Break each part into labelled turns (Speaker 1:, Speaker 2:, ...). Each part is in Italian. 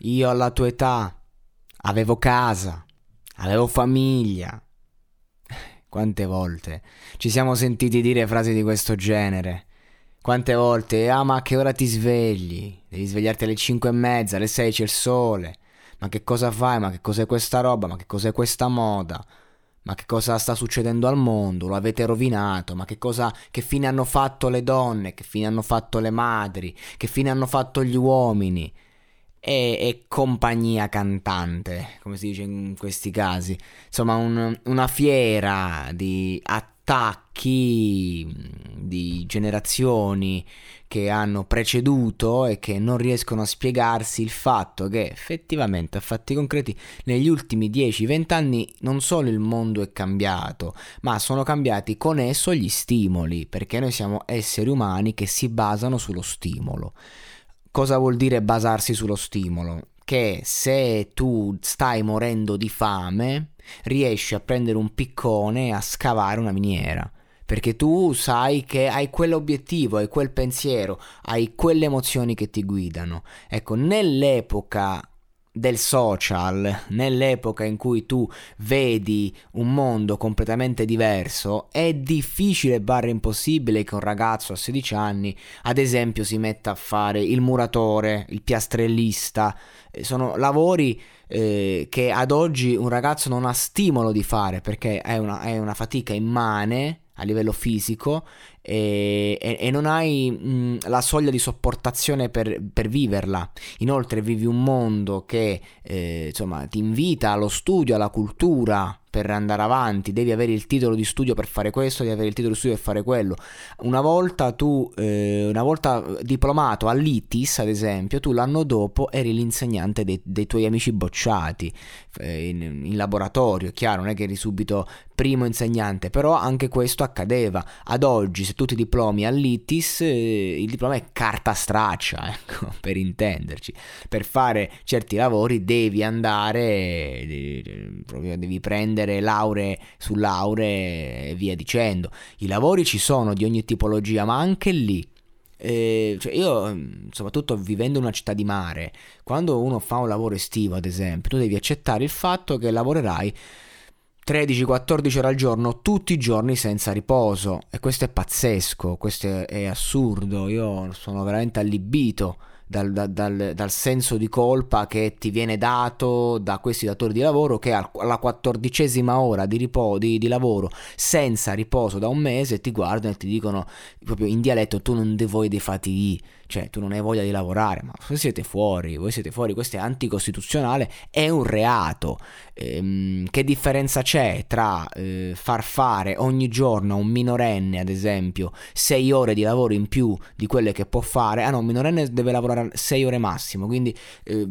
Speaker 1: Io alla tua età avevo casa, avevo famiglia. Quante volte ci siamo sentiti dire frasi di questo genere? Quante volte, ah ma a che ora ti svegli? Devi svegliarti alle 5 e mezza, alle 6 c'è il sole. Ma che cosa fai? Ma che cos'è questa roba? Ma che cos'è questa moda? Ma che cosa sta succedendo al mondo? Lo avete rovinato? Ma che cosa, che fine hanno fatto le donne? Che fine hanno fatto le madri? Che fine hanno fatto gli uomini? E, e, compagnia cantante, come si dice in questi casi. Insomma, un, una fiera di attacchi di generazioni che hanno preceduto e che non riescono a spiegarsi il fatto che effettivamente a fatti concreti negli ultimi 10-20 anni non solo il mondo è cambiato, ma sono cambiati con esso gli stimoli, perché noi siamo esseri umani che si basano sullo stimolo. Cosa vuol dire basarsi sullo stimolo? Che se tu stai morendo di fame, riesci a prendere un piccone e a scavare una miniera. Perché tu sai che hai quell'obiettivo, hai quel pensiero, hai quelle emozioni che ti guidano. Ecco, nell'epoca del social, nell'epoca in cui tu vedi un mondo completamente diverso, è difficile barra impossibile che un ragazzo a 16 anni, ad esempio, si metta a fare il muratore, il piastrellista. Eh, sono lavori eh, che ad oggi un ragazzo non ha stimolo di fare perché è una, è una fatica immane a livello fisico e, e, e non hai mh, la soglia di sopportazione per, per, viverla. Inoltre vivi un mondo che eh, insomma, ti invita allo studio, alla cultura, per andare avanti, devi avere il titolo di studio per fare questo, devi avere il titolo di studio per fare quello. Una volta tu, eh, una volta diplomato all'ITIS, ad esempio, tu l'anno dopo eri l'insegnante dei, dei tuoi amici bocciati eh, in, in, laboratorio, chiaro, non è che eri subito primo insegnante, però anche questo accadeva. Ad oggi, se tu ti diplomi all'ITIS, eh, il diploma è carta straccia, ecco, per intenderci. Per fare certi lavori devi andare, proprio devi prendere lauree su lauree e via dicendo. I lavori ci sono di ogni tipologia, ma anche lì. Eh, cioè io, soprattutto vivendo in una città di mare, quando uno fa un lavoro estivo, ad esempio, tu devi accettare il fatto che lavorerai 13-14 ore al giorno tutti i giorni senza riposo. E questo è pazzesco, questo è assurdo, io sono veramente allibito dal, dal, dal, senso di colpa che ti viene dato da questi datori di lavoro che alla quattordicesima ora di, ripo, di, di, lavoro senza riposo da un mese ti guardano e ti dicono proprio in dialetto tu non vuoi dei fatichi cioè tu non hai voglia di lavorare, ma voi siete fuori, voi siete fuori, questo è anticostituzionale, è un reato. Ehm, che differenza c'è tra eh, far fare ogni giorno a un minorenne, ad esempio, 6 ore di lavoro in più di quelle che può fare? Ah no, un minorenne deve lavorare 6 ore massimo, quindi eh,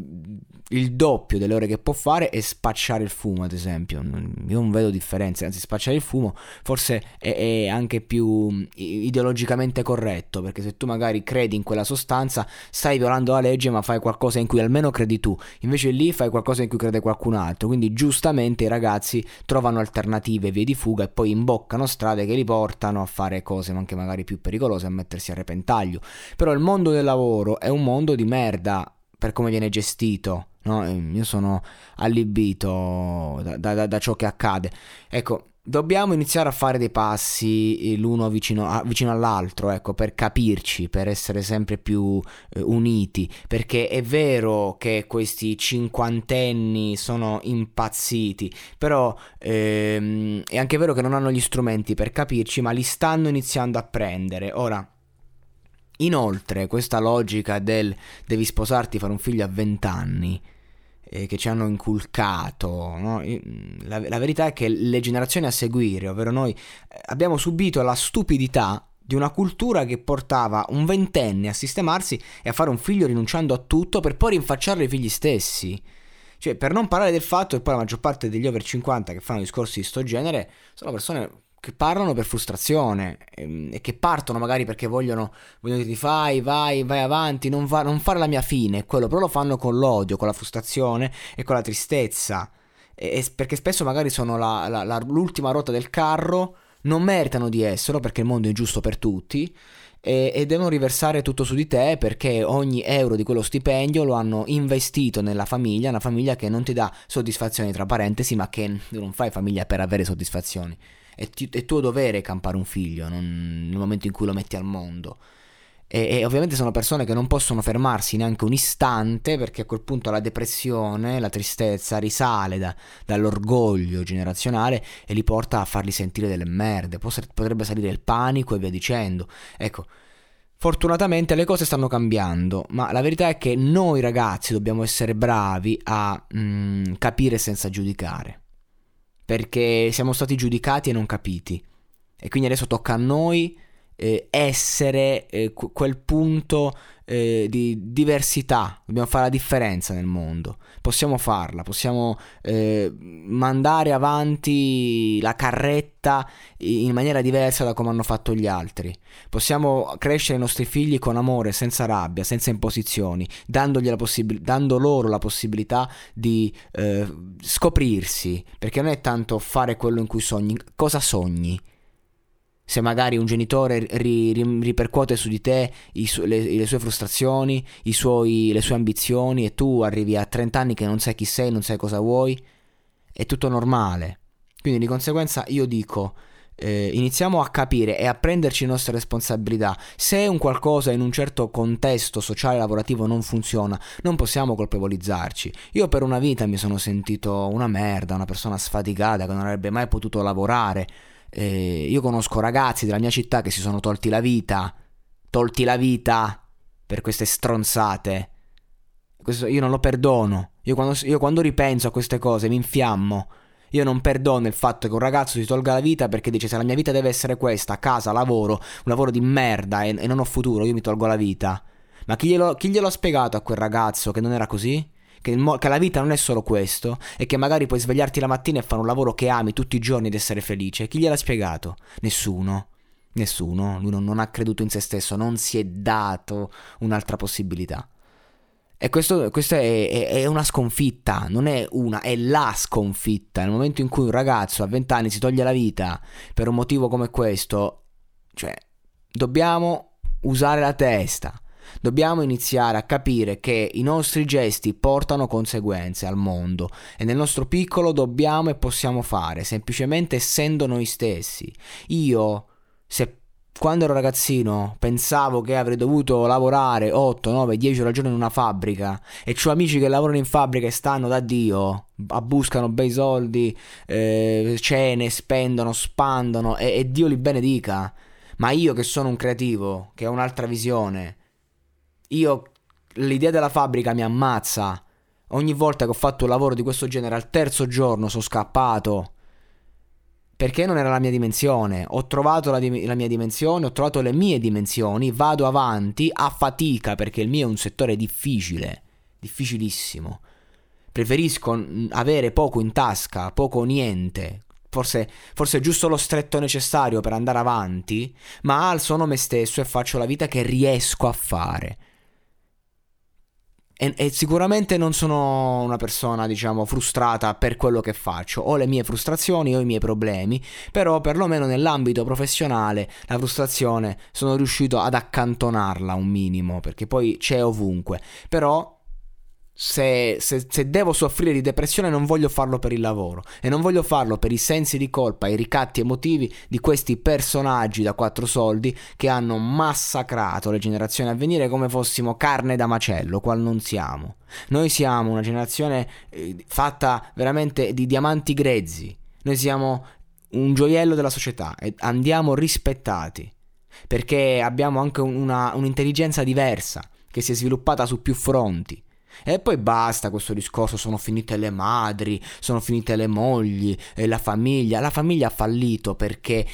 Speaker 1: il doppio delle ore che può fare è spacciare il fumo, ad esempio. Io non vedo differenze, anzi spacciare il fumo forse è, è anche più ideologicamente corretto, perché se tu magari credi in quella sostanza stai violando la legge ma fai qualcosa in cui almeno credi tu, invece lì fai qualcosa in cui crede qualcun altro, quindi giustamente i ragazzi trovano alternative, vie di fuga e poi imboccano strade che li portano a fare cose anche magari più pericolose, a mettersi a repentaglio. Però il mondo del lavoro è un mondo di merda per come viene gestito. No? Io sono allibito da, da, da ciò che accade. Ecco, dobbiamo iniziare a fare dei passi eh, l'uno vicino, a, vicino all'altro, ecco, per capirci, per essere sempre più eh, uniti, perché è vero che questi cinquantenni sono impazziti, però ehm, è anche vero che non hanno gli strumenti per capirci, ma li stanno iniziando a prendere. Ora, Inoltre, questa logica del devi sposarti, fare un figlio a 20 anni, eh, che ci hanno inculcato, no? la, la, verità è che le generazioni a seguire, ovvero noi, eh, abbiamo subito la stupidità di una cultura che portava un ventenne a sistemarsi e a fare un figlio rinunciando a tutto per poi rinfacciarlo ai figli stessi. Cioè, per non parlare del fatto che poi la maggior parte degli over 50 che fanno discorsi di sto genere sono persone che parlano per frustrazione ehm, e, che partono magari perché vogliono, vogliono dire fai, vai, vai avanti, non, va, non, fare la mia fine, quello però lo fanno con l'odio, con la frustrazione e con la tristezza, e, e perché spesso magari sono la, la, la, l'ultima ruota del carro, non meritano di esserlo perché il mondo è ingiusto per tutti e, e devono riversare tutto su di te perché ogni euro di quello stipendio lo hanno investito nella famiglia, una famiglia che non ti dà soddisfazioni tra parentesi, ma che non fai famiglia per avere soddisfazioni è, ti, è tuo dovere campare un figlio non, nel momento in cui lo metti al mondo. E, e, ovviamente sono persone che non possono fermarsi neanche un istante perché a quel punto la depressione, la tristezza risale da, dall'orgoglio generazionale e li porta a farli sentire delle merde. Potrebbe salire il panico e via dicendo. Ecco, fortunatamente le cose stanno cambiando, ma la verità è che noi ragazzi dobbiamo essere bravi a mm, capire senza giudicare perché siamo stati giudicati e non capiti. E quindi adesso tocca a noi eh, essere eh, quel punto eh, di diversità, dobbiamo fare la differenza nel mondo, possiamo farla, possiamo eh, mandare avanti la carretta in maniera diversa da come hanno fatto gli altri, possiamo crescere i nostri figli con amore, senza rabbia, senza imposizioni, possib- dando loro la possibilità di eh, scoprirsi, perché non è tanto fare quello in cui sogni, cosa sogni se magari un genitore ri, ri, ripercuote su di te su, le, le, sue frustrazioni, suoi, le sue ambizioni e tu arrivi a 30 anni che non sai chi sei, non sai cosa vuoi, è tutto normale. Quindi di conseguenza io dico, eh, iniziamo a capire e a prenderci le nostre responsabilità. Se un qualcosa in un certo contesto sociale lavorativo non funziona, non possiamo colpevolizzarci. Io per una vita mi sono sentito una merda, una persona sfaticata che non avrebbe mai potuto lavorare eh, io conosco ragazzi della mia città che si sono tolti la vita, tolti la vita per queste stronzate. Questo io non lo perdono. Io quando, io quando ripenso a queste cose mi infiammo. Io non perdono il fatto che un ragazzo si tolga la vita perché dice se la mia vita deve essere questa, casa, lavoro, un lavoro di merda e, e non ho futuro, io mi tolgo la vita. Ma chi glielo, chi glielo ha spiegato a quel ragazzo che non era così? Che, mo- che, la vita non è solo questo e che magari puoi svegliarti la mattina e fare un lavoro che ami tutti i giorni ed essere felice. Chi gliel'ha spiegato? Nessuno. Nessuno. Lui non, non ha creduto in se stesso, non si è dato un'altra possibilità. E questa è, è, è, una sconfitta, non è una, è la sconfitta. Nel momento in cui un ragazzo a 20 anni si toglie la vita per un motivo come questo, cioè, dobbiamo usare la testa. Dobbiamo iniziare a capire che i nostri gesti portano conseguenze al mondo e nel nostro piccolo dobbiamo e possiamo fare, semplicemente essendo noi stessi. Io, se quando ero ragazzino pensavo che avrei dovuto lavorare 8, 9, 10 ore al giorno in una fabbrica e ho amici che lavorano in fabbrica e stanno da Dio, abbuscano bei soldi, eh, cene, spendono, spandono e, e Dio li benedica. Ma io che sono un creativo, che ho un'altra visione, io l'idea della fabbrica mi ammazza. Ogni volta che ho fatto un lavoro di questo genere al terzo giorno sono scappato. Perché non era la mia dimensione. Ho trovato la, di- la, mia dimensione, ho trovato le mie dimensioni, vado avanti a fatica perché il mio è un settore difficile, difficilissimo. Preferisco avere poco in tasca, poco o niente, forse, forse giusto lo stretto necessario per andare avanti, ma sono me stesso e faccio la vita che riesco a fare. E, e, sicuramente non sono una persona, diciamo, frustrata per quello che faccio. Ho le mie frustrazioni, ho i miei problemi, però perlomeno nell'ambito professionale la frustrazione sono riuscito ad accantonarla un minimo, perché poi c'è ovunque. Però se, se, se, devo soffrire di depressione non voglio farlo per il lavoro e non voglio farlo per i sensi di colpa i ricatti emotivi di questi personaggi da quattro soldi che hanno massacrato le generazioni a venire come fossimo carne da macello, qual non siamo. Noi siamo una generazione eh, fatta veramente di diamanti grezzi, noi siamo un gioiello della società e andiamo rispettati perché abbiamo anche una, un'intelligenza diversa che si è sviluppata su più fronti e poi basta questo discorso, sono finite le madri, sono finite le mogli, e la famiglia. La famiglia ha fallito perché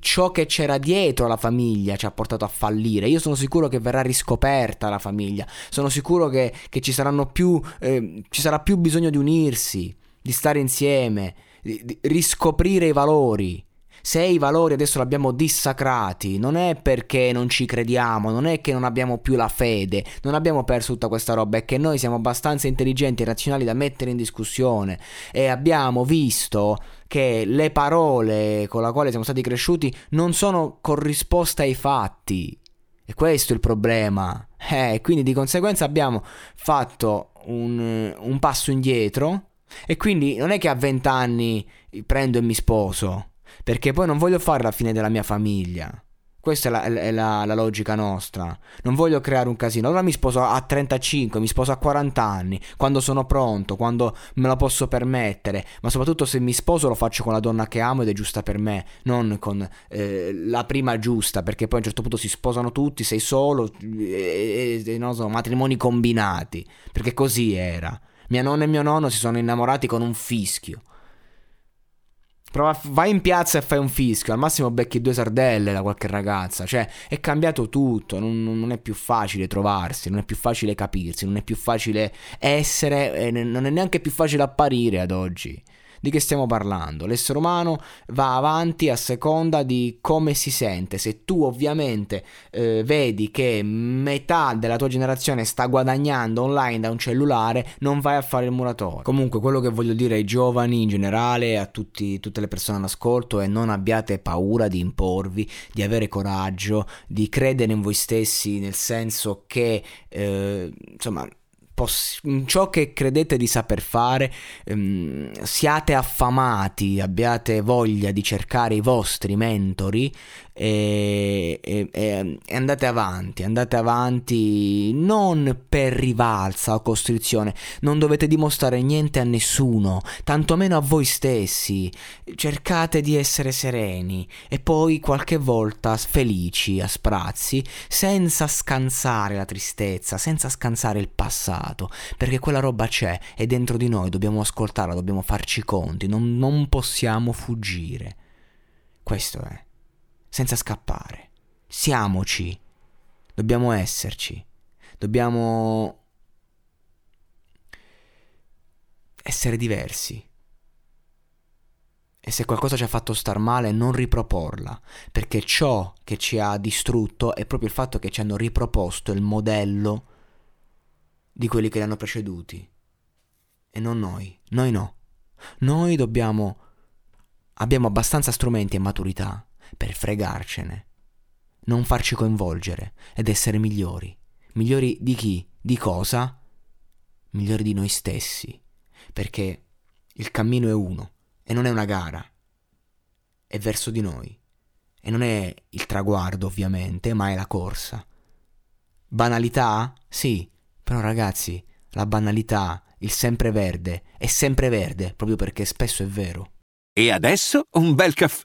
Speaker 1: ciò che c'era dietro la famiglia ci ha portato a fallire. Io sono sicuro che verrà riscoperta la famiglia, sono sicuro che, che ci, più, eh, ci sarà più bisogno di unirsi, di stare insieme, di, di riscoprire i valori se i valori adesso li abbiamo dissacrati, non è perché non ci crediamo, non è che non abbiamo più la fede, non abbiamo perso tutta questa roba, è che noi siamo abbastanza intelligenti e razionali da mettere in discussione e abbiamo visto che le parole con le quali siamo stati cresciuti non sono corrisposte ai fatti. E questo è il problema. Eh, quindi di conseguenza abbiamo fatto un, un passo indietro e quindi non è che a vent'anni prendo e mi sposo perché poi non voglio fare la fine della mia famiglia. Questa è, la, è la, la, logica nostra. Non voglio creare un casino. Allora mi sposo a 35, mi sposo a 40 anni, quando sono pronto, quando me lo posso permettere. Ma soprattutto se mi sposo lo faccio con la donna che amo ed è giusta per me, non con eh, la prima giusta, perché poi a un certo punto si sposano tutti, sei solo, e, e, non so, matrimoni combinati. Perché così era. Mia nonna e mio nonno si sono innamorati con un fischio. Prova, vai in piazza e fai un fischio, al massimo becchi due sardelle da qualche ragazza, cioè è cambiato tutto, non, non, è più facile trovarsi, non è più facile capirsi, non è più facile essere, e non è neanche più facile apparire ad oggi. Di che stiamo parlando? L'essere umano va avanti a seconda di come si sente. Se tu ovviamente eh, vedi che metà della tua generazione sta guadagnando online da un cellulare, non vai a fare il muratore. Comunque quello che voglio dire ai giovani in generale, a tutti, tutte le persone all'ascolto, è non abbiate paura di imporvi, di avere coraggio, di credere in voi stessi, nel senso che eh, insomma poss- ciò che credete di saper fare, ehm, siate affamati, abbiate voglia di cercare i vostri mentori e, e, e, andate avanti, andate avanti non per rivalsa o costrizione, non dovete dimostrare niente a nessuno, tantomeno a voi stessi, cercate di essere sereni e poi qualche volta felici a sprazzi, senza scansare la tristezza, senza scansare il passato, perché quella roba c'è e dentro di noi dobbiamo ascoltarla, dobbiamo farci conti, non, non possiamo fuggire. Questo è senza scappare. Siamoci. Dobbiamo esserci. Dobbiamo essere diversi. E se qualcosa ci ha fatto star male, non riproporla, perché ciò che ci ha distrutto è proprio il fatto che ci hanno riproposto il modello di quelli che li hanno preceduti. E non noi, noi no. Noi dobbiamo... abbiamo abbastanza strumenti e maturità per fregarcene, non farci coinvolgere ed essere migliori. Migliori di chi? Di cosa? Migliori di noi stessi, perché il cammino è uno e non è una gara, è verso di noi. E non è il traguardo, ovviamente, ma è la corsa. Banalità? Sì, però ragazzi, la banalità, il sempreverde, è sempreverde proprio perché spesso è vero.
Speaker 2: E adesso un bel caffè